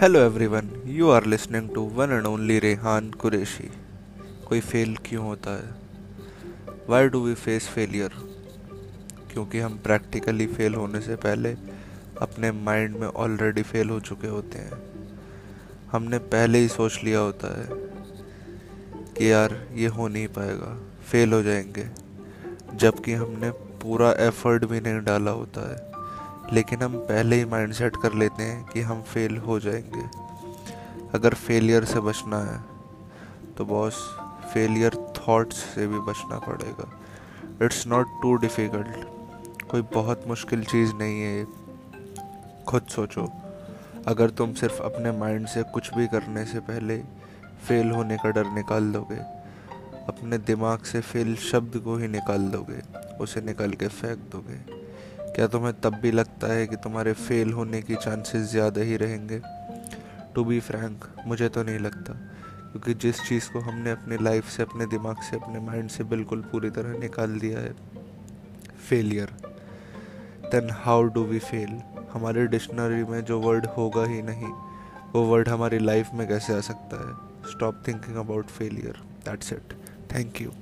Hello everyone you are listening to one and only Rehan Qureshi कोई fail क्यों होता है? Why do we face failure क्योंकि हम प्रैक्टिकली फेल होने से पहले अपने माइंड में ऑलरेडी फेल हो चुके होते हैं। हमने पहले ही सोच लिया होता है कि यार, ये हो नहीं पाएगा फेल हो जाएँगे। जबकि हमने पूरा एफर्ट भी नहीं डाला होता है। लेकिन हम पहले ही माइंड सेट कर लेते हैं कि हम फेल हो जाएँगे। अगर फेलियर से बचना है तो बॉस फेलियर थॉट्स से भी बचना पड़ेगा। इट्स नॉट टू डिफ़िकल्ट कोई बहुत मुश्किल चीज़ नहीं है खुद सोचो। अगर तुम सिर्फ़ अपने माइंड से कुछ भी करने से पहले फेल होने का डर निकाल दोगे, अपने दिमाग से फेल शब्द को ही निकाल दोगे, उसे निकाल के फेंक दोगे। क्या तुम्हें तब भी लगता है कि तुम्हारे फेल होने की चांसेस ज़्यादा ही रहेंगे? टू बी फ्रैंक मुझे तो नहीं लगता, क्योंकि जिस चीज़ को हमने अपनी लाइफ से, अपने दिमाग से, अपने माइंड से बिल्कुल पूरी तरह निकाल दिया है failure then how do we fail हमारे डिक्शनरी में जो वर्ड होगा ही नहीं, वो वर्ड हमारी लाइफ में कैसे आ सकता है? Stop thinking about failure that's it thank you